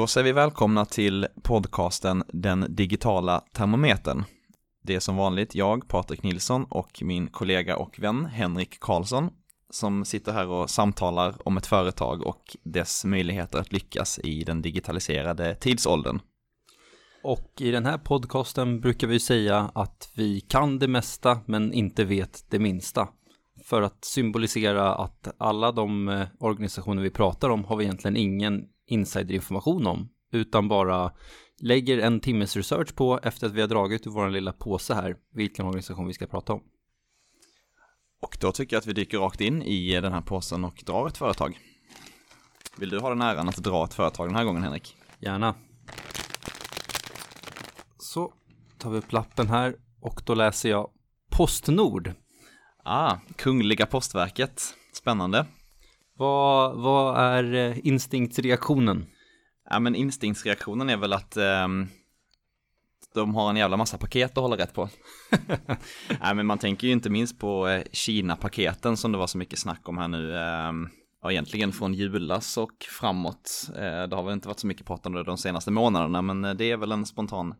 Då säger vi välkomna till podcasten Den digitala termometern. Det är som vanligt jag, Patrik Nilsson och min kollega och vän Henrik Karlsson som sitter här och samtalar om ett företag och dess möjligheter att lyckas i den digitaliserade tidsåldern. Och i den här podcasten brukar vi säga att vi kan det mesta men inte vet det minsta. För att symbolisera att alla de eh, organisationer vi pratar om har vi egentligen ingen insiderinformation om, utan bara lägger en timmes research på efter att vi har dragit ur vår lilla påse här vilken organisation vi ska prata om. Och då tycker jag att vi dyker rakt in i den här påsen och drar ett företag. Vill du ha den äran att dra ett företag den här gången Henrik? Gärna. Så tar vi upp lappen här och då läser jag Postnord. Ah, Kungliga Postverket. Spännande. Vad, vad är eh, instinktsreaktionen? Ja, men instinktsreaktionen är väl att eh, de har en jävla massa paket att hålla rätt på. Nej, men man tänker ju inte minst på eh, Kina-paketen som det var så mycket snack om här nu. Eh, ja, egentligen från julas och framåt. Eh, det har väl inte varit så mycket pratande de senaste månaderna, men eh, det är väl en spontan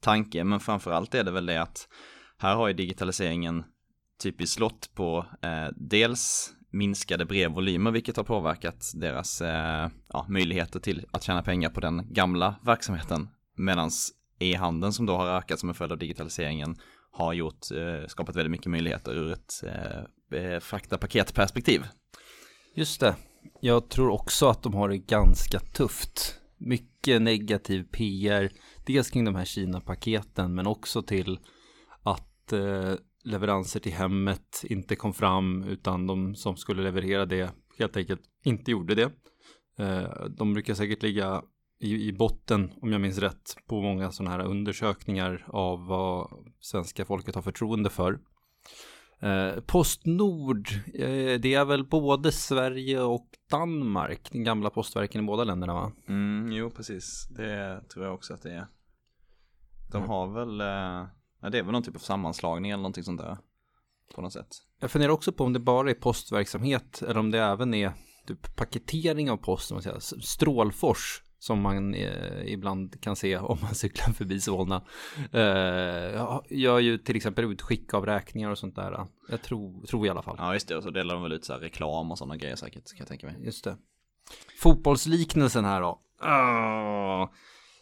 tanke. Men framförallt är det väl det att här har ju digitaliseringen typiskt slått på eh, dels minskade brevvolymer, vilket har påverkat deras eh, ja, möjligheter till att tjäna pengar på den gamla verksamheten. Medan e-handeln som då har ökat som en följd av digitaliseringen har gjort, eh, skapat väldigt mycket möjligheter ur ett eh, eh frakta paketperspektiv. Just det. Jag tror också att de har det ganska tufft. Mycket negativ PR, dels kring de här Kina-paketen, men också till att eh, leveranser till hemmet inte kom fram utan de som skulle leverera det helt enkelt inte gjorde det. Eh, de brukar säkert ligga i, botten, om jag minns rätt, på många sådana här undersökningar av vad svenska folket har förtroende för. Eh, Postnord, eh, det är väl både Sverige och Danmark, den gamla postverken i båda länderna va? Mm, jo, precis. Det tror jag också att det är. De har väl Ja, det är väl någon typ av sammanslagning eller någonting sånt där. På något sätt. Jag funderar också på om det bara är postverksamhet eller om det även är typ paketering av post, man säger, strålfors som man eh, ibland kan se om man cyklar förbi Solna. Eh, gör ju till exempel utskick av räkningar och sånt där. Jag tror, tror i alla fall. Ja, just det. Och så delar de väl ut så här reklam och sådana grejer säkert, kan jag tänka mig. Just det. Fotbollsliknelsen här då. Oh.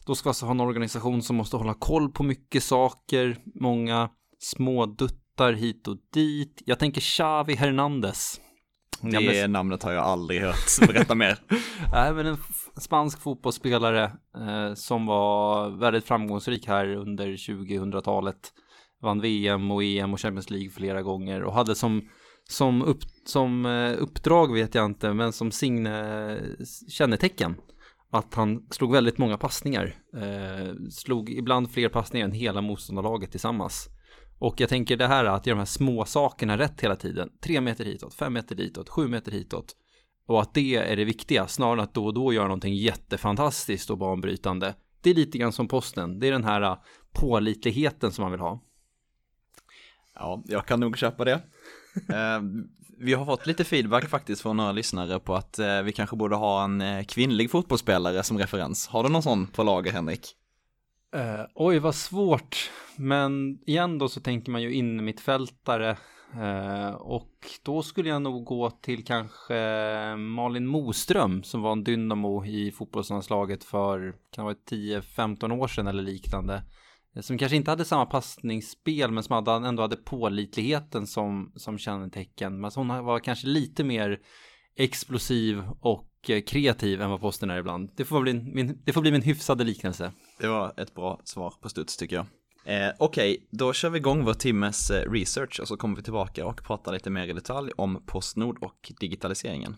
Då ska vi alltså ha en organisation som måste hålla koll på mycket saker, många små duttar hit och dit. Jag tänker Xavi Hernandez. Det Gamla... namnet har jag aldrig hört, berätta mer. Nej, men en spansk fotbollsspelare eh, som var väldigt framgångsrik här under 2000-talet. Vann VM och EM och Champions League flera gånger och hade som som, upp, som eh, uppdrag vet jag inte, men som signe kännetecken att han slog väldigt många passningar. Eh, slog ibland fler passningar än hela motståndarlaget tillsammans. Och jag tänker det här att göra de här små sakerna rätt hela tiden. Tre meter hitåt, fem meter hitåt, sju meter hitåt. Och att det är det viktiga, snarare än att då och då göra någonting jättefantastiskt och banbrytande. Det är lite grann som posten, det är den här äh, pålitligheten som man vill ha. Ja, jag kan nog köpa det. Vi har fått lite feedback faktiskt från några lyssnare på att eh, vi kanske borde ha en eh, kvinnlig fotbollsspelare som referens. Har du någon sån på lager, Henrik? Uh, oj, vad svårt. Men igen då så tänker man ju in mittfältare. Uh, och då skulle jag nog gå till kanske Malin Moström som var en dynamo i fotbollslandslaget för kan vara 10-15 år sedan eller liknande. Som kanske inte hade samma passningsspel men som hade, ändå hade pålitligheten som, som kännetecken. Men hon var kanske lite mer explosiv och eh, kreativ än vad posten är ibland. Det får bli min, det får bli min hyfsade liknelse. Det var ett bra svar på studs tycker jag. Eh, Okej, okay, då kör vi igång vår timmes eh, research och så kommer vi tillbaka och pratar lite mer i detalj om Postnord och digitaliseringen.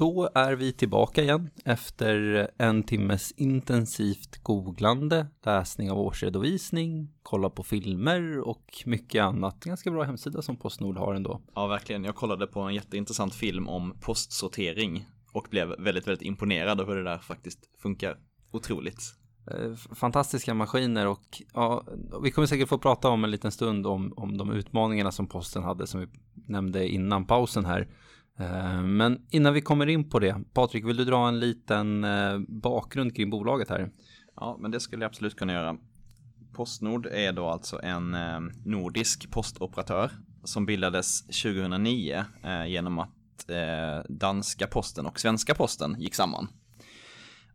Då är vi tillbaka igen efter en timmes intensivt googlande, läsning av årsredovisning, kolla på filmer och mycket annat. Ganska bra hemsida som Postnord har ändå. Ja, verkligen. Jag kollade på en jätteintressant film om postsortering och blev väldigt, väldigt imponerad av hur det där faktiskt funkar. Otroligt. Eh, fantastiska maskiner och ja, vi kommer säkert få prata om en liten stund om, om de utmaningarna som posten hade som vi nämnde innan pausen här. Eh, men innan vi kommer in på det, Patrik, vill du dra en liten eh, bakgrund kring bolaget här? Ja, men det skulle jag absolut kunna göra. Postnord är då alltså en eh, nordisk postoperatör som bildades 2009 genom att danska posten och svenska posten gick samman.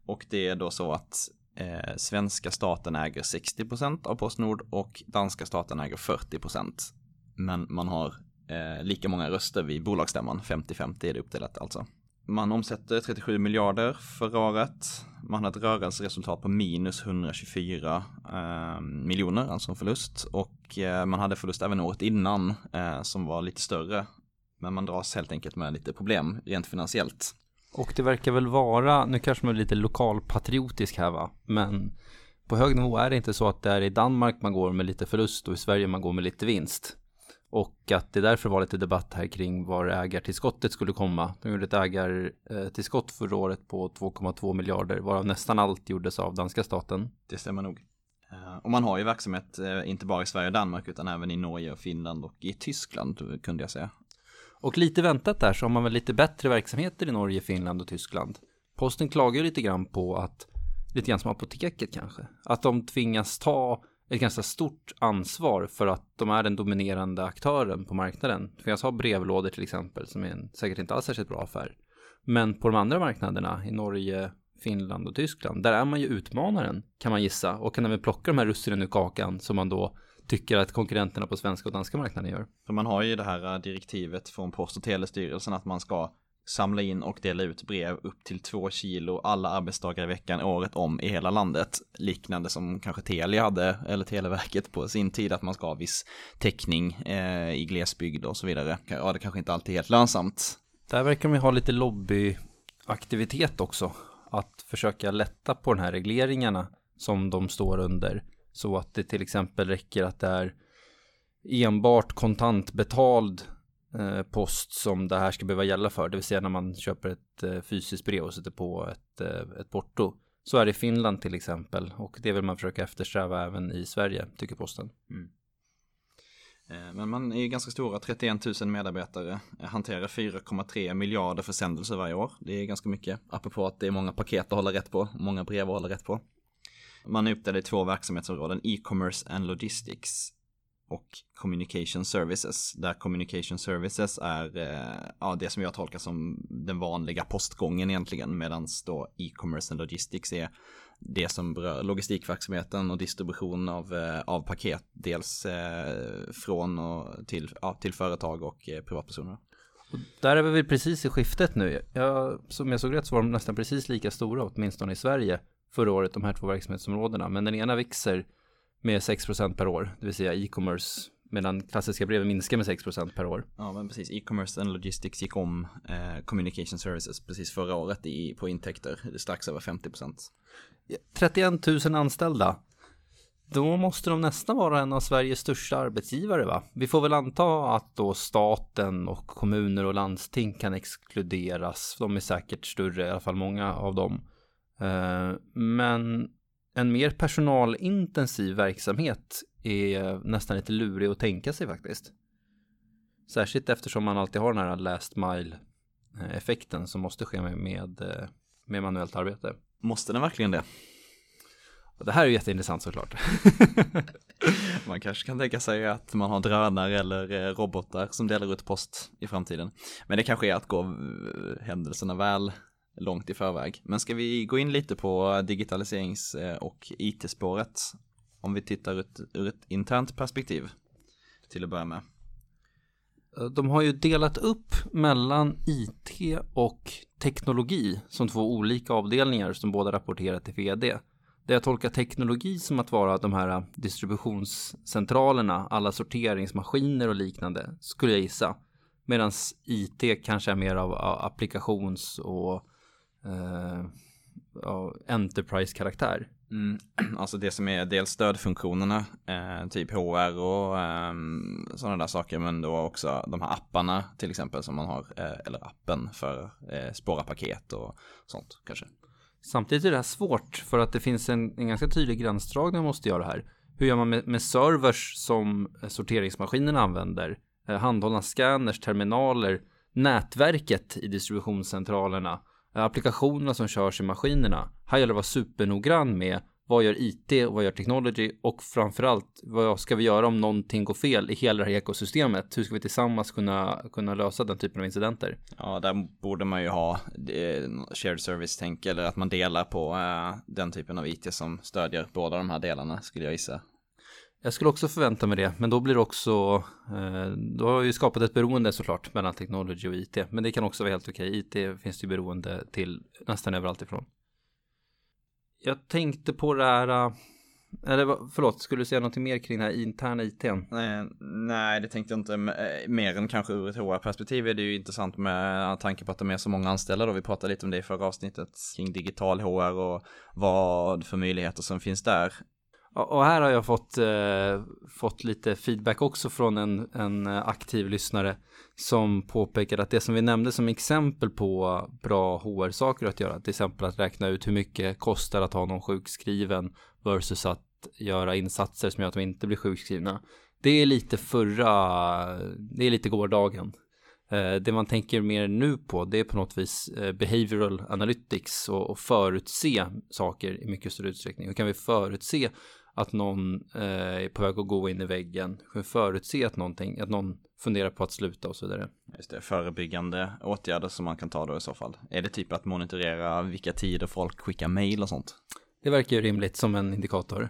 Och det är då så att eh, svenska staten äger 60% av Postnord och danska staten äger 40%. Men man har eh, lika många röster vid bolagsstämman, 50-50 är det uppdelat alltså. Man omsätter 37 miljarder förra året. Man har ett rörelseresultat på minus 124 eh, miljoner, alltså en förlust. Och eh, man hade förlust även året innan eh, som var lite större. Men man dras helt enkelt med lite problem rent finansiellt. Och det verkar väl vara, nu kanske man är lite lokalpatriotisk här va, men på hög nivå är det inte så att det är i Danmark man går med lite förlust och i Sverige man går med lite vinst. Och att det därför var lite debatt här kring var ägartillskottet skulle komma. De gjorde ett ägartillskott förra året på 2,2 miljarder, varav nästan allt gjordes av danska staten. Det stämmer nog. Eh, och man har ju verksamhet eh, inte bara i Sverige och Danmark utan även i Norge och Finland och i Tyskland kunde jag säga. Och lite väntat där så har man väl lite bättre verksamheter i Norge, Finland och Tyskland. Posten klagar lite grann på att, lite grann som apoteket kanske, att de tvingas ta ett ganska stort ansvar för att de är den dominerande aktören på marknaden. Tvingas ha brevlådor till exempel som är en, säkert inte alls särskilt bra affär. Men på de andra marknaderna i Norge, Finland och Tyskland, där är man ju utmanaren kan man gissa och kan även plocka de här russinen ur kakan som man då tycker att konkurrenterna på svenska och danska marknaden gör. För man har ju det här äh, direktivet från Post och telestyrelsen att man ska samla in och dela ut brev upp till två kilo alla arbetsdagar i veckan året om i hela landet. Liknande som kanske Telia hade, eller Televerket på sin tid, att man ska ha viss täckning eh, i glesbygd och så vidare. Ja, det kanske inte alltid är helt lönsamt. Där verkar man ha lite lobbyaktivitet också. Att försöka lätta på de här regleringarna som de står under. Så att det till exempel räcker att det är enbart kontantbetald Eh, post som det här ska behöva gälla för. Det vill säga när man köper ett eh, fysiskt brev och sätter på ett, eh, ett porto. Så är det i Finland till exempel och det vill man försöka eftersträva även i Sverige, tycker posten. Mm. Men man är ju ganska stora, 31 000 medarbetare, hanterar 4,3 miljarder försändelser varje år. Det är ganska mycket, apropå att det är många paket att hålla rätt på, många brev att hålla rätt på. Man är uppdelad i två verksamhetsområden, e-commerce and logistics och communication services. Där communication services är eh, ja, det som jag tolkar som den vanliga postgången egentligen. Medan då e-commerce and logistics är det som berör logistikverksamheten och distribution av, eh, av paket. Dels eh, från och till, ja, till företag och eh, privatpersoner. Och där är vi precis i skiftet nu. Jag, som jag såg rätt så var de nästan precis lika stora, åtminstone i Sverige förra året, de här två verksamhetsområdena. Men den ena växer med 6% per år, det vill säga e-commerce, medan klassiska brev minskar med 6% per år. Ja, men precis. E-commerce and logistics gick om eh, communication services precis förra året i, på intäkter, strax över 50% 31 000 anställda. Då måste de nästan vara en av Sveriges största arbetsgivare va? Vi får väl anta att då staten och kommuner och landsting kan exkluderas. De är säkert större, i alla fall många av dem. Eh, men en mer personalintensiv verksamhet är nästan lite lurig att tänka sig faktiskt. Särskilt eftersom man alltid har den här last mile effekten som måste ske med, med, eh, med manuellt arbete. Måste den verkligen det? det här är ju jätteintressant såklart. man kanske kan tänka sig att man har drönare eller eh, robotar som delar ut post i framtiden. Men det kanske är att gå händelserna väl långt i förväg. Men ska vi gå in lite på digitaliserings eh, och it-spåret? Om vi tittar ut ur ett internt perspektiv till att börja med. Eh, de har ju delat upp mellan IT och teknologi som två olika avdelningar som båda rapporterar till vd. Det jag tolkar teknologi som att vara de här eh, distributionscentralerna, alla sorteringsmaskiner och liknande, skulle jag gissa. Medan IT kanske är mer av applikations och eh, Enterprise-karaktär. Mm. Alltså det som är dels stödfunktionerna, eh, typ HR och eh, sådana där saker, men då också de här apparna till exempel som man har, eh, eller appen för eh, spåra paket och sånt kanske. Samtidigt är det här svårt för att det finns en, en ganska tydlig gränsdragning man måste göra här. Hur gör man med, med servers som sorteringsmaskinerna använder? Eh, handhållna scanners, terminaler nätverket i distributionscentralerna, applikationerna som körs i maskinerna. Här gäller det att vara supernoggrann med vad gör IT och vad gör technology och framförallt vad ska vi göra om någonting går fel i hela det här ekosystemet? Hur ska vi tillsammans kunna, kunna lösa den typen av incidenter? Ja, där borde man ju ha shared service-tänk eller att man delar på eh, den typen av IT som stödjer båda de här delarna skulle jag gissa. Jag skulle också förvänta mig det, men då blir det också, eh, då har vi skapat ett beroende såklart mellan technology och IT, men det kan också vara helt okej. IT finns det ju beroende till nästan överallt ifrån. Jag tänkte på det här, eh, eller förlåt, skulle du säga något mer kring den här interna ITn? Nej, eh, nej, det tänkte jag inte. Mer än kanske ur ett HR-perspektiv är det ju intressant med tanke på att de är så många anställda då. Vi pratade lite om det i förra avsnittet kring digital HR och vad för möjligheter som finns där. Och här har jag fått, eh, fått lite feedback också från en, en aktiv lyssnare som påpekade att det som vi nämnde som exempel på bra HR-saker att göra, till exempel att räkna ut hur mycket kostar att ha någon sjukskriven versus att göra insatser som gör att de inte blir sjukskrivna. Det är lite förra, det är lite gårdagen. Eh, det man tänker mer nu på det är på något vis eh, behavioral analytics och, och förutse saker i mycket större utsträckning. Hur kan vi förutse att någon eh, är på väg att gå in i väggen, förutse att någonting, att någon funderar på att sluta och så vidare. Just det, förebyggande åtgärder som man kan ta då i så fall. Är det typ att monitorera vilka tider folk skickar mail och sånt? Det verkar ju rimligt som en indikator.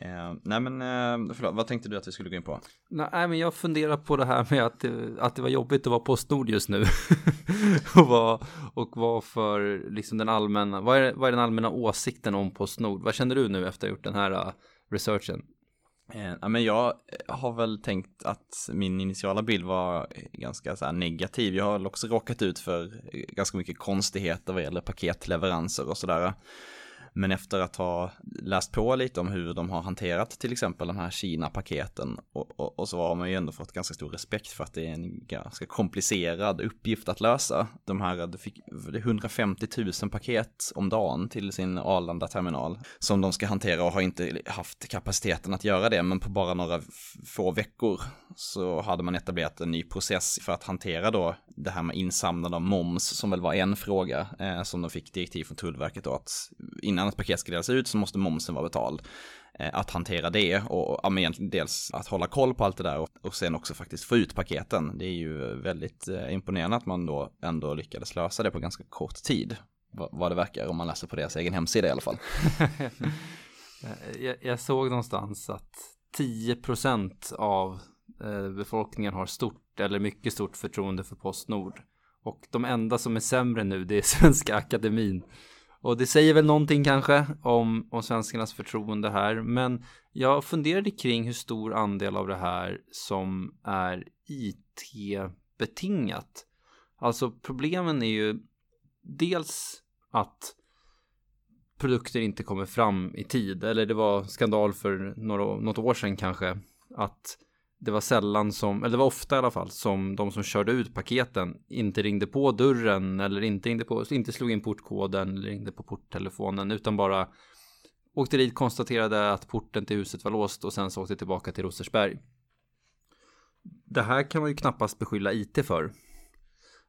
Eh, nej men, eh, förlåt, vad tänkte du att vi skulle gå in på? Nej men jag funderar på det här med att, att det var jobbigt att vara Postnord just nu. och, vad, och vad för liksom den allmänna, vad är, vad är den allmänna åsikten om Postnord? Vad känner du nu efter att ha gjort den här uh, researchen? Eh, ja, men jag har väl tänkt att min initiala bild var ganska så negativ. Jag har också råkat ut för ganska mycket konstigheter vad gäller paketleveranser och sådär. Men efter att ha läst på lite om hur de har hanterat till exempel de här Kina-paketen och, och, och, så har man ju ändå fått ganska stor respekt för att det är en ganska komplicerad uppgift att lösa. De här, det fick 150 000 paket om dagen till sin Arlanda-terminal som de ska hantera och har inte haft kapaciteten att göra det, men på bara några få veckor så hade man etablerat en ny process för att hantera då det här med insamlande av moms som väl var en fråga eh, som de fick direktiv från Tullverket då att innan ett paket ska delas ut så måste momsen vara betald. Eh, att hantera det och ja, men egentligen dels att hålla koll på allt det där och, och sen också faktiskt få ut paketen. Det är ju väldigt eh, imponerande att man då ändå lyckades lösa det på ganska kort tid. Vad, det verkar om man läser på deras egen hemsida i alla fall. jag, jag såg någonstans att 10% av eh, befolkningen har stort eller mycket stort förtroende för Postnord. Och de enda som är sämre nu det är Svenska Akademin. Och det säger väl någonting kanske om, om svenskarnas förtroende här. Men jag funderade kring hur stor andel av det här som är IT-betingat. Alltså problemen är ju dels att produkter inte kommer fram i tid. Eller det var skandal för några, något år sedan kanske. Att det var sällan som, eller det var ofta i alla fall, som de som körde ut paketen inte ringde på dörren eller inte ringde på, inte slog in portkoden eller ringde på porttelefonen utan bara åkte dit, konstaterade att porten till huset var låst och sen så åkte tillbaka till Rosersberg. Det här kan man ju knappast beskylla IT för.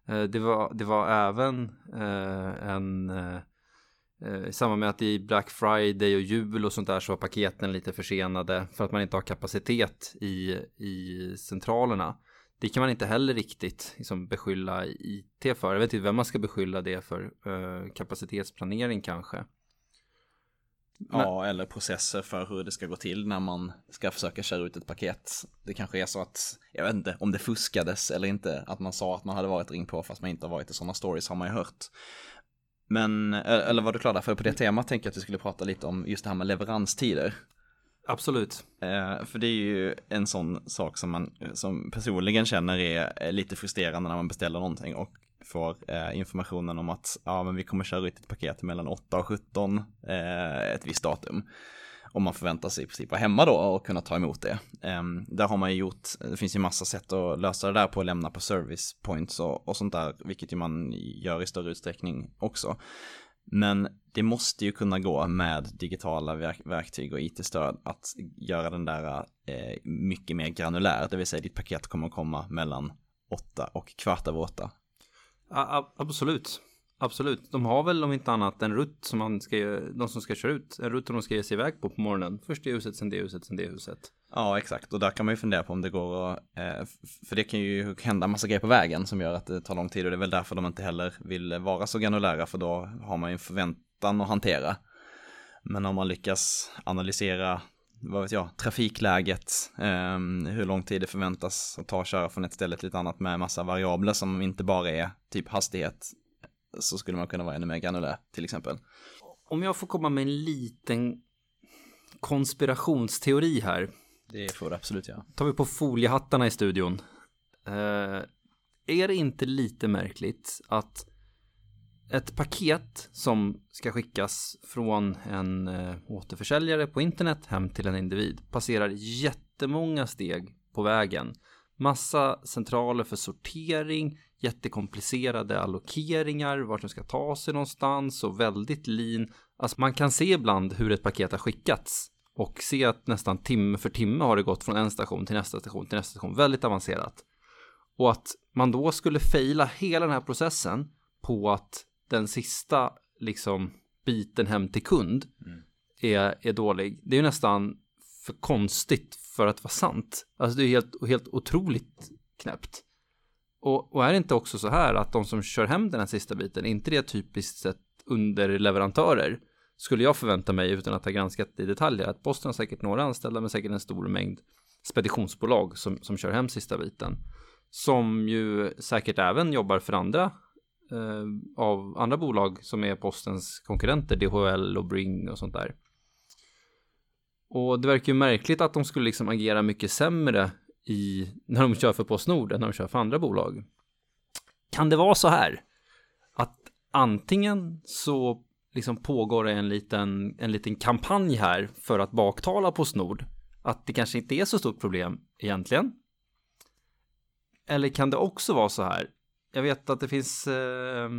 Eh, det var, det var även eh, en eh, i samband med att i Black Friday och jul och sånt där så var paketen lite försenade för att man inte har kapacitet i, i centralerna. Det kan man inte heller riktigt liksom, beskylla IT för. Jag vet inte vem man ska beskylla det för. Eh, kapacitetsplanering kanske. Men... Ja, eller processer för hur det ska gå till när man ska försöka köra ut ett paket. Det kanske är så att, jag vet inte om det fuskades eller inte, att man sa att man hade varit ring på fast man inte har varit i sådana stories har man ju hört. Men, eller var du klar där? För på det temat tänker jag att vi skulle prata lite om just det här med leveranstider. Absolut. Eh, för det är ju en sån sak som man som personligen känner är lite frustrerande när man beställer någonting och får eh, informationen om att ja, men vi kommer köra ut ett paket mellan 8 och 17 eh, ett visst datum om man förväntar sig i princip vara hemma då och kunna ta emot det. Ehm, där har man ju gjort, det finns ju massa sätt att lösa det där på att lämna på service points och, och sånt där, vilket ju man gör i större utsträckning också. Men det måste ju kunna gå med digitala verk verktyg och it-stöd att göra den där eh, mycket mer granulär, det vill säga ditt paket kommer att komma mellan åtta och kvart över åtta. Ja, absolut. Absolut. De har väl om inte annat en rutt som man ska, de som ska köra ut, en rutt som de ska ge sig iväg på på morgonen. Först det huset, sen det huset, sen det huset. Ja, exakt. Och där kan man ju fundera på om det går att, eh, för det kan ju hända massa grejer på vägen som gör att det tar lång tid och det är väl därför de inte heller vill vara så granulära för då har man ju en förväntan att hantera. Men om man lyckas analysera vad vet jag, trafikläget, ehm, hur lång tid det förväntas att ta att köra från ett ställe till ett annat med massa variabler som inte bara är typ hastighet så skulle man kunna vara ännu mer granulär till exempel. Om jag får komma med en liten konspirationsteori här. Det får du absolut göra. Tar vi på foliehattarna i studion. Uh, är det inte lite märkligt att ett paket som ska skickas från en uh, återförsäljare på internet hem till en individ passerar jättemånga steg på vägen. Massa centraler för sortering, jättekomplicerade allokeringar, vart de ska ta sig någonstans och väldigt lean. Alltså man kan se ibland hur ett paket har skickats och se att nästan timme för timme har det gått från en station till nästa station till nästa station. Väldigt avancerat. Och att man då skulle fejla hela den här processen på att den sista liksom biten hem till kund mm. är, är dålig. Det är ju nästan för konstigt för att vara sant. Alltså det är helt, helt otroligt knäppt. Och, och, är det inte också så här att de som kör hem den här sista biten, inte det typiskt sett underleverantörer? Skulle jag förvänta mig utan att ha granskat i detaljer att Posten har säkert några anställda men säkert en stor mängd speditionsbolag som, som kör hem sista biten. Som ju säkert även jobbar för andra eh, av andra bolag som är Postens konkurrenter, DHL och Bring och sånt där. Och det verkar ju märkligt att de skulle liksom agera mycket sämre i, när de kör för Postnord än när de kör för andra bolag. Kan det vara så här att antingen så liksom pågår det en liten, en liten kampanj här för att baktala Postnord att det kanske inte är så stort problem egentligen. Eller kan det också vara så här? Jag vet att det finns eh,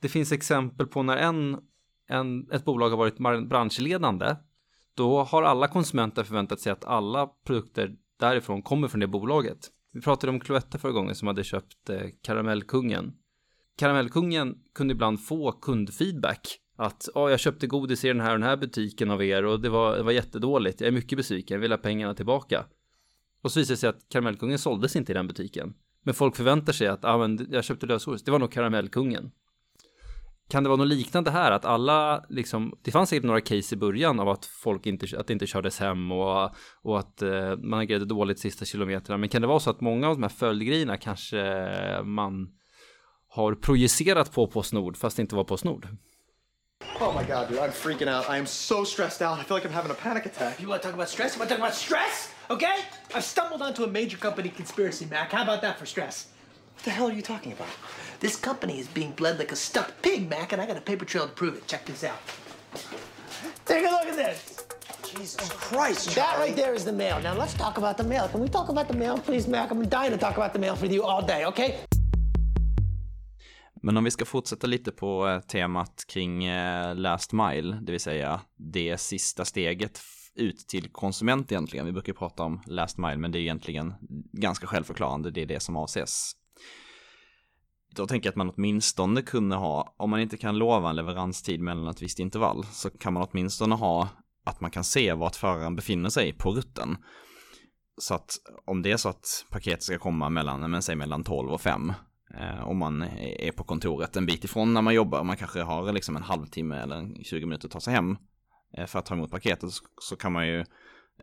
det finns exempel på när en, en, ett bolag har varit branschledande då har alla konsumenter förväntat sig att alla produkter därifrån kommer från det bolaget. Vi pratade om Cloetta förra gången som hade köpt eh, Karamellkungen. Karamellkungen kunde ibland få kundfeedback att oh, jag köpte godis i den här och den här butiken av er och det var, det var jättedåligt. Jag är mycket besviken, jag vill ha pengarna tillbaka. Och så visade det sig att karamellkungen såldes inte i den butiken. Men folk förväntar sig att ah, men jag köpte lösgodis, det var nog karamellkungen. Kan det vara något liknande här? Att alla liksom, det fanns säkert några case i början av att folk inte, att det inte kördes hem och, och att eh, man agerade dåligt sista kilometerna. Men kan det vara så att många av de här följdgrejerna kanske man har projicerat på Postnord fast det inte var Postnord? Oh my god, dude, I'm freaking out. I am so stressed out. I feel like I'm having a panic attack. You want to talk about stress? You want to talk about stress? Okay? I've stumbled onto a major company conspiracy, Mac. How about that for stress? What the hell are you talking about? This company is being bled like a stuffed pig, Mac, and I got a paper trail to prove it. Check this out. Take a look at this. Jesus Christ, That right there is the mail. Now let's talk about the mail. Can we talk about the mail, please, Mac? I'm dying to talk about the mail with you all day, okay? Men om vi ska fortsätta lite på eh, temat kring eh, last mile, det vill säga det sista steget ut till konsument egentligen. Vi brukar prata om last mile, men det är egentligen ganska självförklarande, det är det som avses. Då tänker jag att man åtminstone kunde ha, om man inte kan lova en leveranstid mellan ett visst intervall, så kan man åtminstone ha att man kan se vart föraren befinner sig på rutten. Så att om det är så att paketet ska komma mellan, men säg mellan 12 och 5, eh, om man är på kontoret en bit ifrån när man jobbar, man kanske har liksom en halvtimme eller 20 minuter att ta sig hem eh, för att ta emot paketet, så, så kan man ju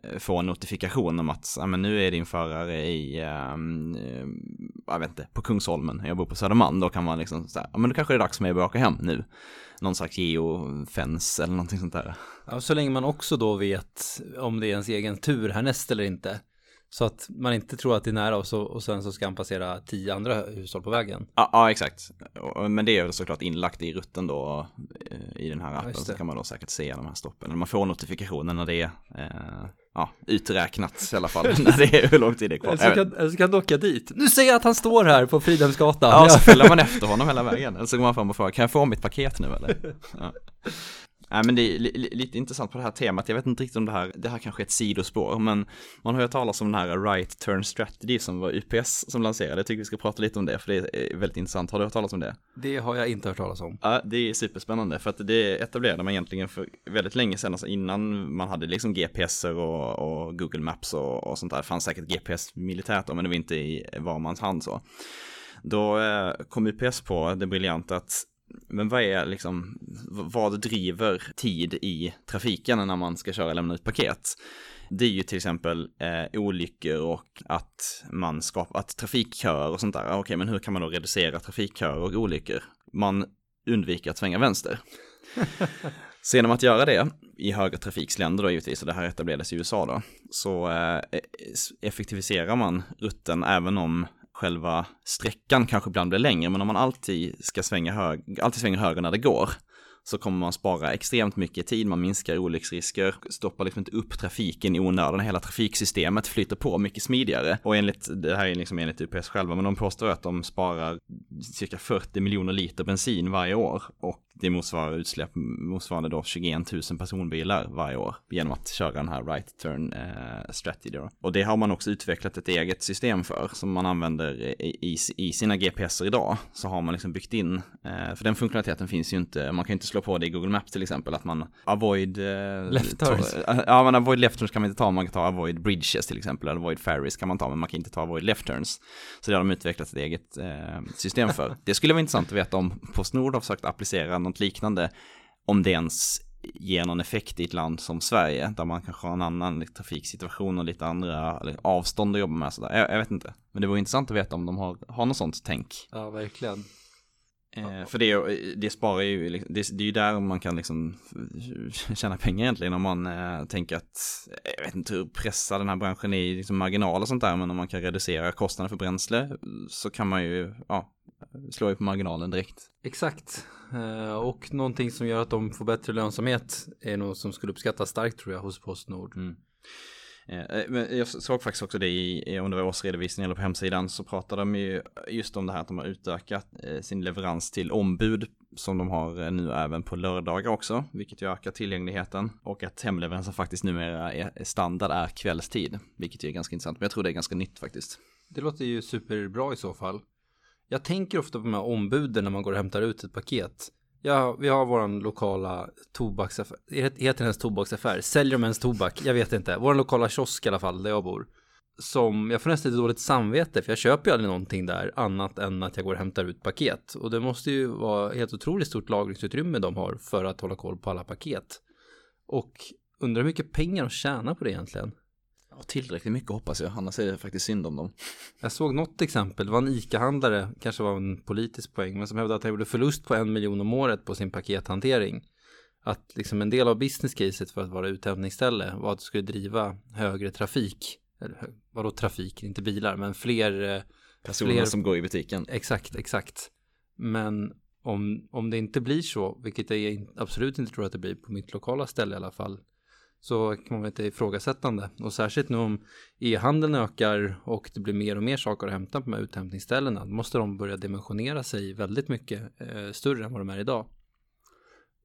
eh, få en notifikation om att ja, men nu är din förare i, um, jag vet inte, på Kungsholmen, jag bor på Södermalm, då kan man liksom säga, ja men då kanske det är dags för mig att börja åka hem nu. Någon slags geofens eller någonting sånt där. Ja, så länge man också då vet om det är ens egen tur härnäst eller inte. Så att man inte tror att det är nära och, så, och sen så ska han passera tio andra hushåll på vägen. Ja, ja exakt. Men det är väl såklart inlagt i rutten då eh, i den här appen. Så kan man då säkert se de här stoppen. Man får notifikationer när det är eh, ja, uträknat i alla fall. när det är hur lång tid det är kvar. Eller så kan, eller så kan du åka dit. Nu ser jag att han står här på Fridhemsgatan. Ja, så följer man efter honom hela vägen. Eller så går man fram och frågar, kan jag få mitt paket nu eller? Ja. Nej, men det är li lite intressant på det här temat. Jag vet inte riktigt om det här, det här kanske är ett sidospår, men man har ju talas om den här right turn strategy som var UPS som lanserade. Jag tycker vi ska prata lite om det, för det är väldigt intressant. Har du hört talas om det? Det har jag inte hört talas om. Ja, det är superspännande, för att det etablerade man egentligen för väldigt länge sedan, alltså innan man hade liksom GPSer och, och Google Maps och, och sånt där. Det fanns säkert GPS militärt då, men det var inte i var mans hand så. Då eh, kom UPS på det briljanta att men vad är liksom, vad driver tid i trafiken när man ska köra och lämna ut paket? Det är ju till exempel eh, olyckor och att man skapar, att trafikköer och sånt där. Okej, okay, men hur kan man då reducera trafikköer och olyckor? Man undviker att svänga vänster. Så genom att göra det i högertrafiksländer då givetvis, och det här etablerades i USA då, så eh, effektiviserar man rutten även om själva sträckan kanske ibland blir längre, men om man alltid ska svänga, hög, alltid svänger höger när det går, så kommer man spara extremt mycket tid, man minskar olycksrisker, stoppar liksom inte upp trafiken i onödan, hela trafiksystemet flyter på mycket smidigare. Och enligt, det här är liksom enligt UPS själva, men de påstår att de sparar cirka 40 miljoner liter bensin varje år och det motsvarar utsläpp motsvarande då 21 000 personbilar varje år genom att köra den här right turn eh, strategy då. Och det har man också utvecklat ett eget system för som man använder i, i, sina GPSer idag. Så har man liksom byggt in, eh, för den funktionaliteten finns ju inte, man kan inte slå på det i Google Maps till exempel, att man avoid eh, left turns. Ja, men avoid left turns kan man inte ta, man kan ta avoid bridges till exempel, eller avoid ferries kan man ta, men man kan inte ta avoid left turns. Så det har de utvecklat ett eget eh, system för. Det skulle vara intressant att veta om Postnord har försökt applicera något liknande, om det ens ger någon effekt i ett land som Sverige, där man kanske har en annan trafiksituation och lite andra avstånd att jobba med. Sådär. Jag, jag vet inte, men det vore intressant att veta om de har, har något sånt tänk. Ja, verkligen. Eh, för det, det sparar ju, liksom, det, det är ju där man kan liksom tjäna pengar egentligen om man eh, tänker att, jag vet inte hur pressad den här branschen är i liksom marginal och sånt där, men om man kan reducera kostnaden för bränsle så kan man ju, ja, slå ju på marginalen direkt. Exakt, eh, och någonting som gör att de får bättre lönsamhet är något som skulle uppskattas starkt tror jag hos Postnord. Mm. Eh, eh, men jag såg faktiskt också det i, om det var årsredovisningen eller på hemsidan, så pratade de ju just om det här att de har utökat eh, sin leverans till ombud som de har nu även på lördagar också, vilket ju ökar tillgängligheten och att hemleveransen faktiskt numera är standard är kvällstid, vilket ju är ganska intressant, men jag tror det är ganska nytt faktiskt. Det låter ju superbra i så fall. Jag tänker ofta på de här ombuden när man går och hämtar ut ett paket. Ja, vi har vår lokala tobaksaffär. Heter den ens tobaksaffär? Säljer de ens tobak? Jag vet inte. Vår lokala kiosk i alla fall, där jag bor. Som, jag får nästan lite dåligt samvete för jag köper ju aldrig någonting där annat än att jag går och hämtar ut paket. Och det måste ju vara helt otroligt stort lagringsutrymme de har för att hålla koll på alla paket. Och undrar hur mycket pengar de tjänar på det egentligen. Tillräckligt mycket hoppas jag, annars är det faktiskt synd om dem. Jag såg något exempel, det var en ICA-handlare, kanske var en politisk poäng, men som hävdade att han gjorde förlust på en miljon om året på sin pakethantering. Att liksom en del av business caset för att vara uthämtningsställe var att det skulle driva högre trafik. Eller vadå trafik, inte bilar, men fler eh, personer fler... som går i butiken. Exakt, exakt. Men om, om det inte blir så, vilket jag absolut inte tror att det blir på mitt lokala ställe i alla fall, så kan man väl inte ifrågasättande. Och särskilt nu om e-handeln ökar och det blir mer och mer saker att hämta på de här uthämtningsställena, då måste de börja dimensionera sig väldigt mycket eh, större än vad de är idag.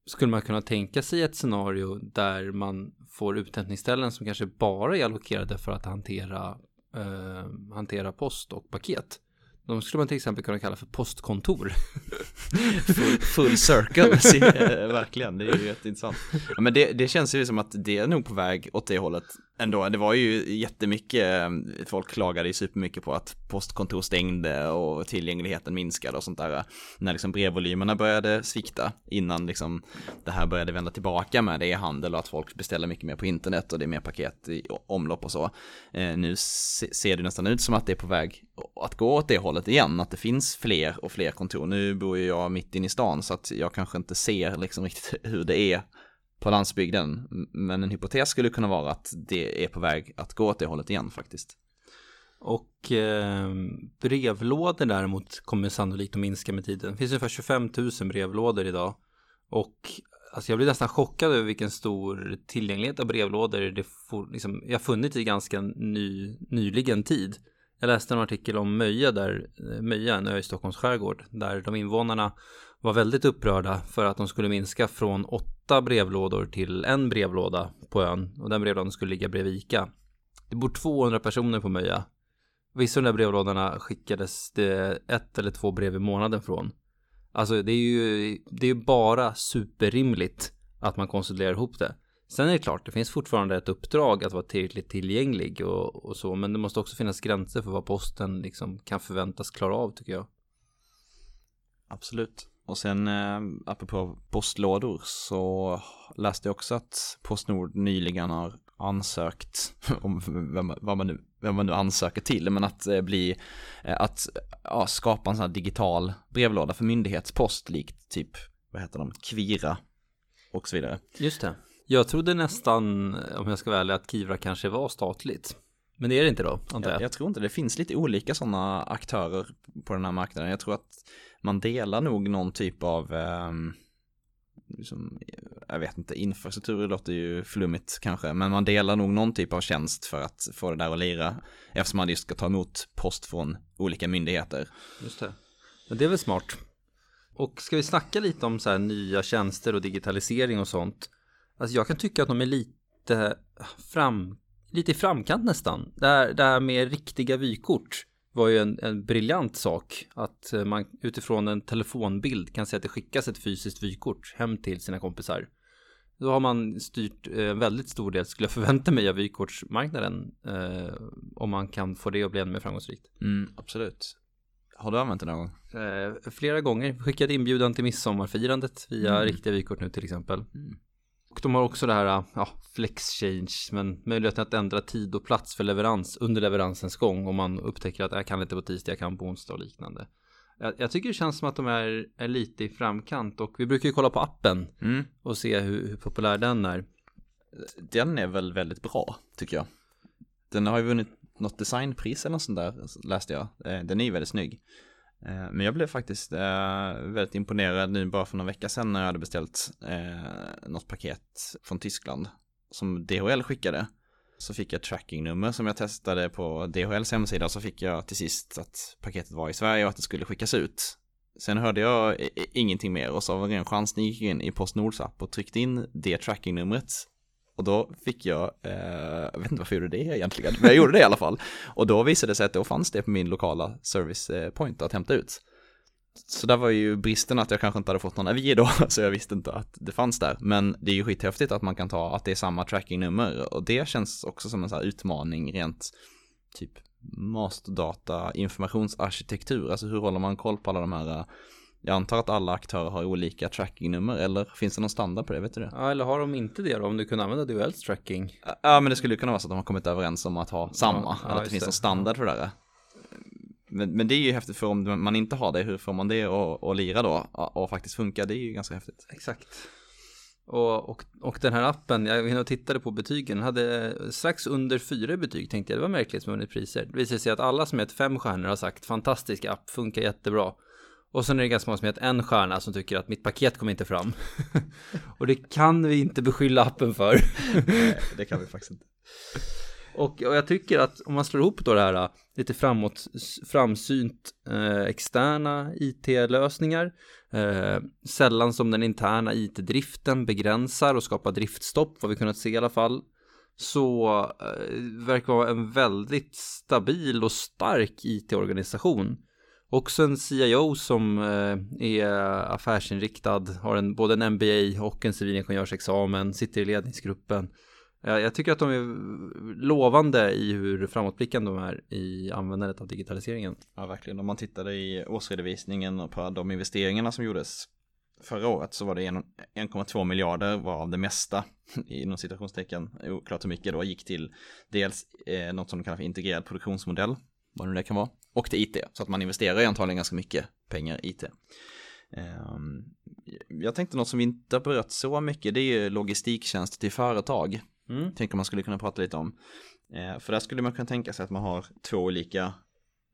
Skulle man kunna tänka sig ett scenario där man får uthämtningsställen som kanske bara är allokerade för att hantera, eh, hantera post och paket? De skulle man till exempel kunna kalla för postkontor. full, full circle, verkligen. Det är ju jätteintressant. Ja, men det, det känns ju som att det är nog på väg åt det hållet ändå. Det var ju jättemycket, folk klagade ju supermycket på att postkontor stängde och tillgängligheten minskade och sånt där. När liksom brevvolymerna började svikta innan liksom det här började vända tillbaka med e-handel och att folk beställer mycket mer på internet och det är mer paket i omlopp och så. Eh, nu ser det nästan ut som att det är på väg att gå åt det hållet igen, att det finns fler och fler kontor. Nu bor ju jag mitt inne i stan så att jag kanske inte ser liksom riktigt hur det är på landsbygden. Men en hypotes skulle kunna vara att det är på väg att gå åt det hållet igen faktiskt. Och eh, brevlådor däremot kommer sannolikt att minska med tiden. Det finns ungefär 25 000 brevlådor idag. Och alltså jag blir nästan chockad över vilken stor tillgänglighet av brevlådor det får, liksom, jag funnit i ganska ny, nyligen tid. Jag läste en artikel om Möja, där, eh, Möja, en ö i Stockholms skärgård, där de invånarna var väldigt upprörda för att de skulle minska från åtta brevlådor till en brevlåda på ön och den brevlådan skulle ligga bredvid Ica. Det bor 200 personer på Möja. Vissa av de där brevlådorna skickades det ett eller två brev i månaden från. Alltså det är ju det är bara superrimligt att man konsoliderar ihop det. Sen är det klart, det finns fortfarande ett uppdrag att vara tillräckligt tillgänglig och, och så, men det måste också finnas gränser för vad posten liksom kan förväntas klara av tycker jag. Absolut. Och sen eh, apropå postlådor så läste jag också att Postnord nyligen har ansökt om vem, vad, man nu, vem man nu ansöker till, men att eh, bli, eh, att ja, skapa en sån här digital brevlåda för myndighetspost likt typ, vad heter de, Kvira och så vidare. Just det. Jag trodde nästan, om jag ska vara ärlig, att Kivra kanske var statligt. Men det är det inte då, antar jag. Jag, jag tror inte det finns lite olika sådana aktörer på den här marknaden. Jag tror att man delar nog någon typ av, eh, liksom, jag vet inte, infrastruktur låter ju flummigt kanske, men man delar nog någon typ av tjänst för att få det där att lira, eftersom man just ska ta emot post från olika myndigheter. Just det. Men det är väl smart. Och ska vi snacka lite om så här nya tjänster och digitalisering och sånt? Alltså jag kan tycka att de är lite fram, lite i framkant nästan. Det här, det här med riktiga vykort var ju en, en briljant sak att man utifrån en telefonbild kan säga att det skickas ett fysiskt vykort hem till sina kompisar. Då har man styrt en väldigt stor del, skulle jag förvänta mig, av vykortsmarknaden. Eh, om man kan få det att bli ännu mer framgångsrikt. Mm, absolut. Har du använt det någon gång? Eh, flera gånger. Skickade inbjudan till midsommarfirandet via mm. riktiga vykort nu till exempel. Mm. Och de har också det här, ja, flex change, men möjligheten att ändra tid och plats för leverans under leveransens gång om man upptäcker att jag kan inte på tisdag, jag kan på onsdag och liknande. Jag, jag tycker det känns som att de är, är, lite i framkant och vi brukar ju kolla på appen mm. och se hur, hur populär den är. Den är väl väldigt bra, tycker jag. Den har ju vunnit något designpris eller något sånt där, läste jag. Eh, den är ju väldigt snygg. Eh, men jag blev faktiskt eh, väldigt imponerad nu bara för några vecka sedan när jag hade beställt eh, något paket från Tyskland som DHL skickade. Så fick jag trackingnummer som jag testade på DHLs hemsida och så fick jag till sist att paketet var i Sverige och att det skulle skickas ut. Sen hörde jag ingenting mer och så av en ren chansning gick jag in i Postnords app och tryckte in det trackingnumret och då fick jag, eh, jag vet inte varför jag gjorde det egentligen, men jag gjorde det i alla fall. Och då visade det sig att då fanns det på min lokala service eh, point att hämta ut. Så där var ju bristen att jag kanske inte hade fått någon avi då, så jag visste inte att det fanns där. Men det är ju skithäftigt att man kan ta, att det är samma trackingnummer. Och det känns också som en sån här utmaning rent typ masterdata informationsarkitektur. Alltså hur håller man koll på alla de här eh, jag antar att alla aktörer har olika trackingnummer eller finns det någon standard på det? Vet du det? Ja, eller har de inte det då? Om du kunde använda DHLs tracking? Ja, men det skulle kunna vara så att de har kommit överens om att ha samma. Ja, eller att det finns en standard för det där. Men, men det är ju häftigt för om man inte har det, hur får man det att lira då? Och faktiskt funka, det är ju ganska häftigt. Exakt. Och, och, och den här appen, jag och tittade på betygen, hade strax under fyra betyg tänkte jag, det var märkligt som vunnit priser. Det visade sig att alla som gett fem stjärnor har sagt fantastisk app, funkar jättebra. Och sen är det ganska många som gett en stjärna som tycker att mitt paket kommer inte fram. och det kan vi inte beskylla appen för. Nej, det kan vi faktiskt inte. Och, och, jag tycker att om man slår ihop då det här lite framåt, framsynt eh, externa IT-lösningar, eh, sällan som den interna IT-driften begränsar och skapar driftstopp, vad vi kunnat se i alla fall, så eh, verkar vara en väldigt stabil och stark IT-organisation Också en CIO som eh, är affärsinriktad, har en, både en MBA och en civilingenjörsexamen, sitter i ledningsgruppen. Jag tycker att de är lovande i hur framåtblickande de är i användandet av digitaliseringen. Ja, verkligen. Om man tittade i årsredovisningen på de investeringarna som gjordes förra året så var det 1,2 miljarder varav det mesta inom citationstecken, oklart hur mycket då, gick till dels eh, något som de kallar för integrerad produktionsmodell vad nu det kan vara, och till IT. Så att man investerar ju antagligen ganska mycket pengar i IT. Ehm, jag tänkte något som vi inte har berört så mycket, det är ju logistiktjänster till företag. Mm. Tänker man skulle kunna prata lite om. Ehm, för där skulle man kunna tänka sig att man har två olika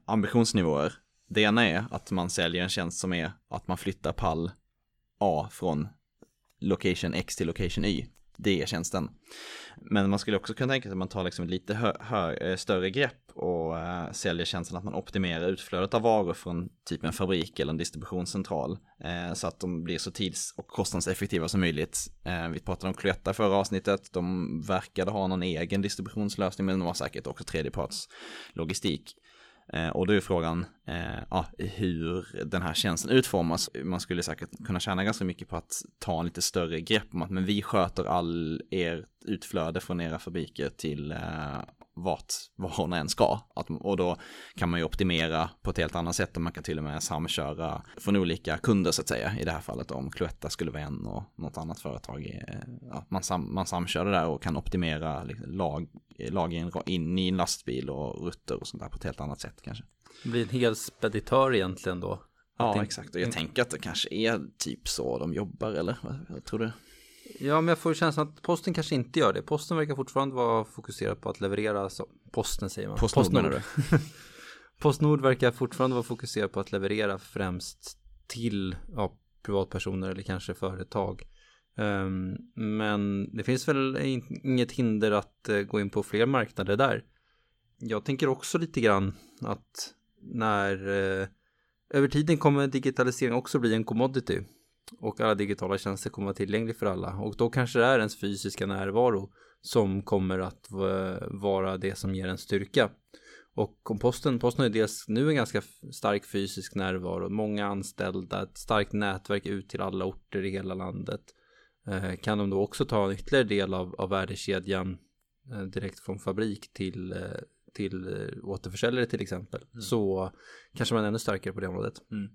ambitionsnivåer. Det ena är att man säljer en tjänst som är att man flyttar pall A från location X till location Y. DE-tjänsten. Men man skulle också kunna tänka sig att man tar liksom lite hö, hö, eh, större grepp och äh, säljer tjänsten att man optimerar utflödet av varor från typ en fabrik eller en distributionscentral. Äh, så att de blir så tids och kostnadseffektiva som möjligt. Äh, vi pratade om Cloetta i förra avsnittet. De verkade ha någon egen distributionslösning men de har säkert också tredjeparts logistik. Eh, och då är frågan eh, ja, hur den här tjänsten utformas. Man skulle säkert kunna tjäna ganska mycket på att ta en lite större grepp om att men vi sköter all er utflöde från era fabriker till eh, eh, vart varorna än ska. Att, och då kan man ju optimera på ett helt annat sätt och man kan till och med samköra från olika kunder så att säga. I det här fallet om Cloetta skulle vara en och något annat företag. Ja, man, sam, man samkör det där och kan optimera liksom, lag, lagren in i en lastbil och rutter och sånt där på ett helt annat sätt kanske. Det blir en hel speditör egentligen då. Ja, exakt. Och jag tänker att det kanske är typ så de jobbar, eller? Vad tror du? Ja, men jag får känslan att posten kanske inte gör det. Posten verkar fortfarande vara fokuserad på att leverera, så, posten säger man. Postnord, Postnord. Postnord verkar fortfarande vara fokuserad på att leverera främst till ja, privatpersoner eller kanske företag. Um, men det finns väl inget hinder att uh, gå in på fler marknader där. Jag tänker också lite grann att när uh, över tiden kommer digitalisering också bli en commodity och alla digitala tjänster kommer vara tillgängliga för alla och då kanske det är ens fysiska närvaro som kommer att vara det som ger en styrka. Och komposten, posten har ju dels nu en ganska stark fysisk närvaro, många anställda, ett starkt nätverk ut till alla orter i hela landet. Eh, kan de då också ta en ytterligare del av, av värdekedjan eh, direkt från fabrik till, eh, till återförsäljare till exempel, mm. så kanske man är ännu starkare på det området. Mm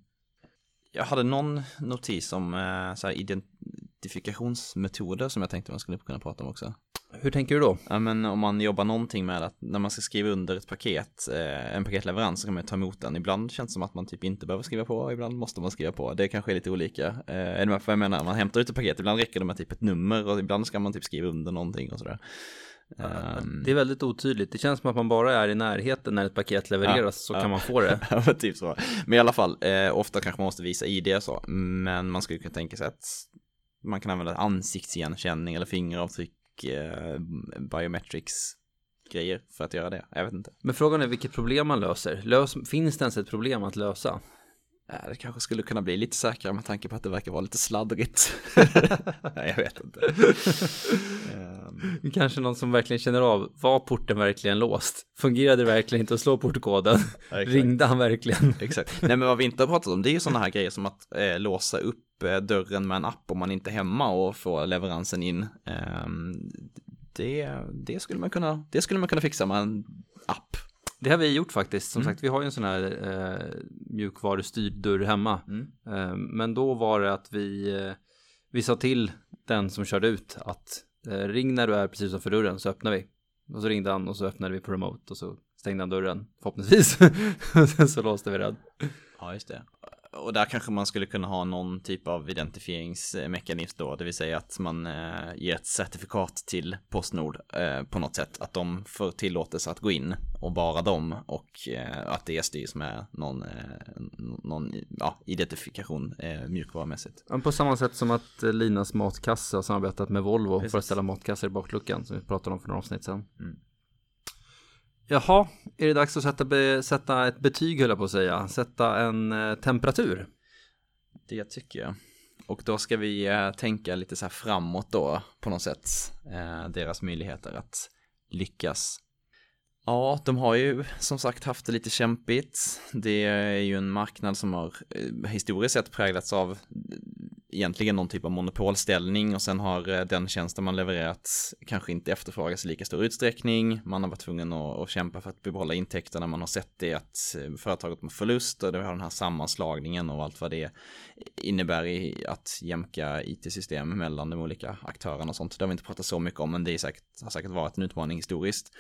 jag hade någon notis om eh, så här, identifikationsmetoder som jag tänkte man skulle kunna prata om också. Hur tänker du då? Ja men om man jobbar någonting med att när man ska skriva under ett paket, eh, en paketleverans så kan man ta emot den. Ibland känns det som att man typ inte behöver skriva på, ibland måste man skriva på. Det kanske är lite olika. Eh, är du med vad jag menar? Man hämtar ut ett paket, ibland räcker det med typ ett nummer och ibland ska man typ skriva under någonting och sådär. Um, det är väldigt otydligt. Det känns som att man bara är i närheten när ett paket levereras ja, så ja. kan man få det. ja, typ så. Men i alla fall, eh, ofta kanske man måste visa ID och så. Men man skulle kunna tänka sig att man kan använda ansiktsigenkänning eller fingeravtryck, eh, biometrics grejer för att göra det. Jag vet inte. Men frågan är vilket problem man löser. Lös, finns det ens ett problem att lösa? Det kanske skulle kunna bli lite säkrare med tanke på att det verkar vara lite sladdrigt. Nej, jag vet inte. um... Kanske någon som verkligen känner av, var porten verkligen låst? Fungerade det verkligen inte att slå portkoden? Ringde han verkligen? exakt. Nej, men vad vi inte har pratat om, det är ju sådana här grejer som att eh, låsa upp eh, dörren med en app om man inte är hemma och få leveransen in. Um, det, det, skulle man kunna, det skulle man kunna fixa med en app det har vi gjort faktiskt. Som mm. sagt, vi har ju en sån här eh, mjukvarustyrd dörr hemma. Mm. Eh, men då var det att vi, eh, vi sa till den som körde ut att eh, ring när du är precis utanför dörren så öppnar vi. Och så ringde han och så öppnade vi på remote och så stängde han dörren förhoppningsvis. Sen så låste vi den. Ja, just det och där kanske man skulle kunna ha någon typ av identifieringsmekanism då, det vill säga att man eh, ger ett certifikat till Postnord eh, på något sätt, att de får tillåtelse att gå in och bara dem och eh, att det styrs med någon, eh, någon ja, identifikation eh, mjukvarumässigt. På samma sätt som att eh, Linas matkasse har samarbetat med Volvo Precis. för att ställa matkassar i bakluckan som vi pratade om för några avsnitt sedan. Mm. Jaha, är det dags att sätta, be, sätta ett betyg höll jag på att säga, sätta en eh, temperatur? Det tycker jag. Och då ska vi eh, tänka lite så här framåt då på något sätt, eh, deras möjligheter att lyckas. Ja, de har ju som sagt haft det lite kämpigt. Det är ju en marknad som har eh, historiskt sett präglats av egentligen någon typ av monopolställning och sen har eh, den tjänsten man levererat kanske inte efterfrågats i lika stor utsträckning. Man har varit tvungen att, att kämpa för att behålla intäkterna. Man har sett det att eh, företaget med förlust och det har den här sammanslagningen och allt vad det innebär i att jämka it-system mellan de olika aktörerna och sånt. Det har vi inte pratat så mycket om, men det är säkert, har säkert varit en utmaning historiskt.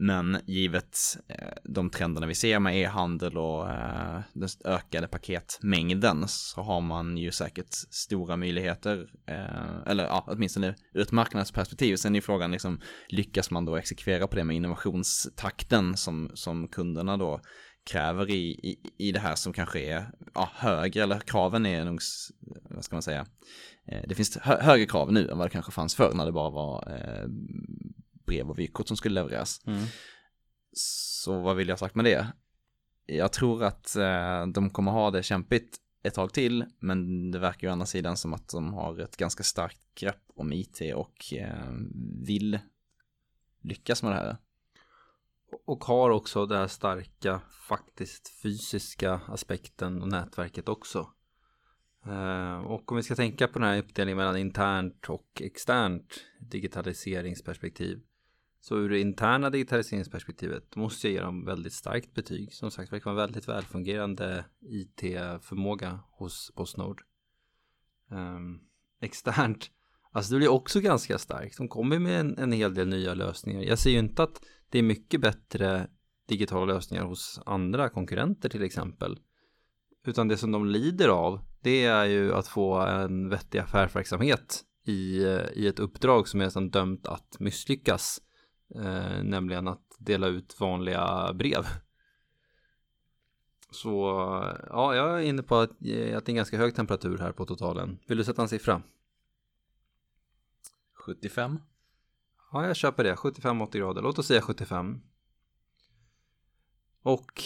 Men givet eh, de trenderna vi ser med e-handel och eh, den ökade paketmängden så har man ju säkert stora möjligheter, eh, eller ja, åtminstone ur ett marknadsperspektiv. Sen är frågan liksom, lyckas man då exekvera på det med innovationstakten som, som kunderna då kräver i, i, i det här som kanske är ja, högre, eller kraven är nog, vad ska man säga, det finns hö högre krav nu än vad det kanske fanns förr när det bara var eh, brev och vykort som skulle levereras. Mm. Så vad vill jag sagt med det? Jag tror att eh, de kommer ha det kämpigt ett tag till, men det verkar ju å andra sidan som att de har ett ganska starkt grepp om IT och eh, vill lyckas med det här. Och har också den här starka faktiskt fysiska aspekten och nätverket också. Eh, och om vi ska tänka på den här uppdelningen mellan internt och externt digitaliseringsperspektiv. Så ur det interna digitaliseringsperspektivet måste jag ge dem väldigt starkt betyg. Som sagt, verkar vara väldigt välfungerande IT-förmåga hos Postnord. Um, externt, alltså det blir också ganska starkt. De kommer med en, en hel del nya lösningar. Jag ser ju inte att det är mycket bättre digitala lösningar hos andra konkurrenter till exempel. Utan det som de lider av, det är ju att få en vettig affärsverksamhet i, i ett uppdrag som är nästan dömt att misslyckas. Eh, nämligen att dela ut vanliga brev. Så ja, jag är inne på att, att det är en ganska hög temperatur här på totalen. Vill du sätta en siffra? 75. Ja, jag köper det. 75-80 grader. Låt oss säga 75. Och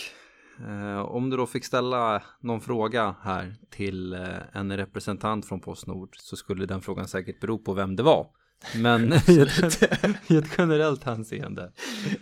eh, om du då fick ställa någon fråga här till eh, en representant från Postnord så skulle den frågan säkert bero på vem det var. Men i ett, i ett generellt hänseende.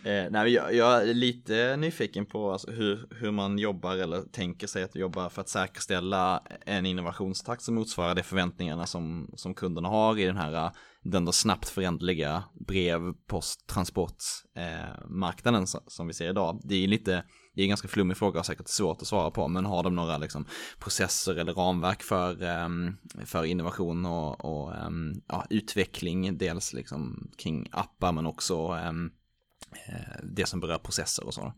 Eh, nej, jag, jag, är lite nyfiken på alltså, hur, hur man jobbar eller tänker sig att jobba för att säkerställa en innovationstakt som motsvarar de förväntningarna som, som kunderna har i den här den då snabbt förändliga brev, post, transportmarknaden eh, som vi ser idag. Det är lite det är en ganska flummig fråga och säkert svårt att svara på, men har de några liksom, processer eller ramverk för, um, för innovation och, och um, ja, utveckling, dels liksom kring appar men också um, det som berör processer och så.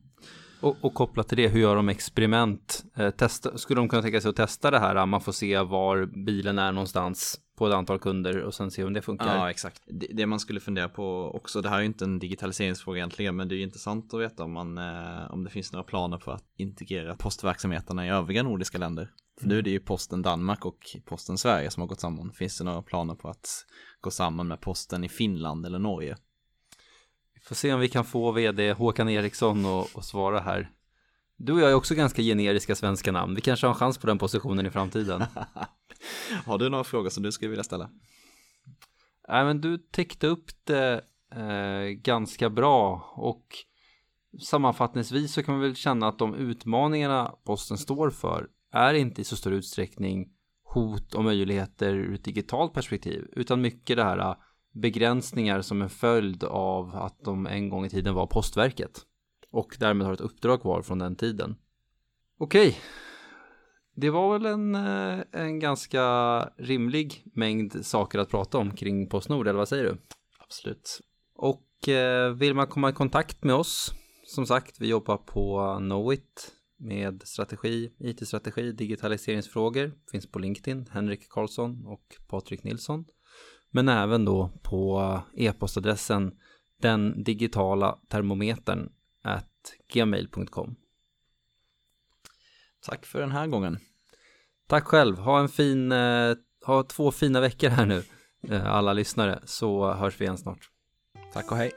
Och, och kopplat till det, hur gör de experiment? Eh, testa, skulle de kunna tänka sig att testa det här? Man får se var bilen är någonstans på ett antal kunder och sen se om det funkar. Ja, exakt. Det, det, man skulle fundera på också, det här är ju inte en digitaliseringsfråga egentligen, men det är intressant att veta om, man, eh, om det finns några planer på att integrera postverksamheterna i övriga nordiska länder. För nu är det ju posten Danmark och posten Sverige som har gått samman. Finns det några planer på att gå samman med posten i Finland eller Norge? Vi får se om vi kan få vd Håkan Eriksson att svara här. Du och jag är också ganska generiska svenska namn. Vi kanske har en chans på den positionen i framtiden. har du några frågor som du skulle vilja ställa? Nej, men du täckte upp det eh, ganska bra och sammanfattningsvis så kan man väl känna att de utmaningarna posten står för är inte i så stor utsträckning hot och möjligheter ur ett digitalt perspektiv utan mycket det här eh, begränsningar som en följd av att de en gång i tiden var postverket och därmed har ett uppdrag kvar från den tiden. Okej, det var väl en, eh, en ganska rimlig mängd saker att prata om kring Postnord, eller vad säger du? Absolut. Och eh, vill man komma i kontakt med oss, som sagt, vi jobbar på Knowit med strategi, it-strategi, digitaliseringsfrågor, finns på LinkedIn, Henrik Karlsson och Patrik Nilsson. Men även då på e-postadressen den digitala termometern at gmail.com. Tack för den här gången. Tack själv. Ha en fin, eh, ha två fina veckor här nu, eh, alla lyssnare, så hörs vi igen snart. Tack och hej.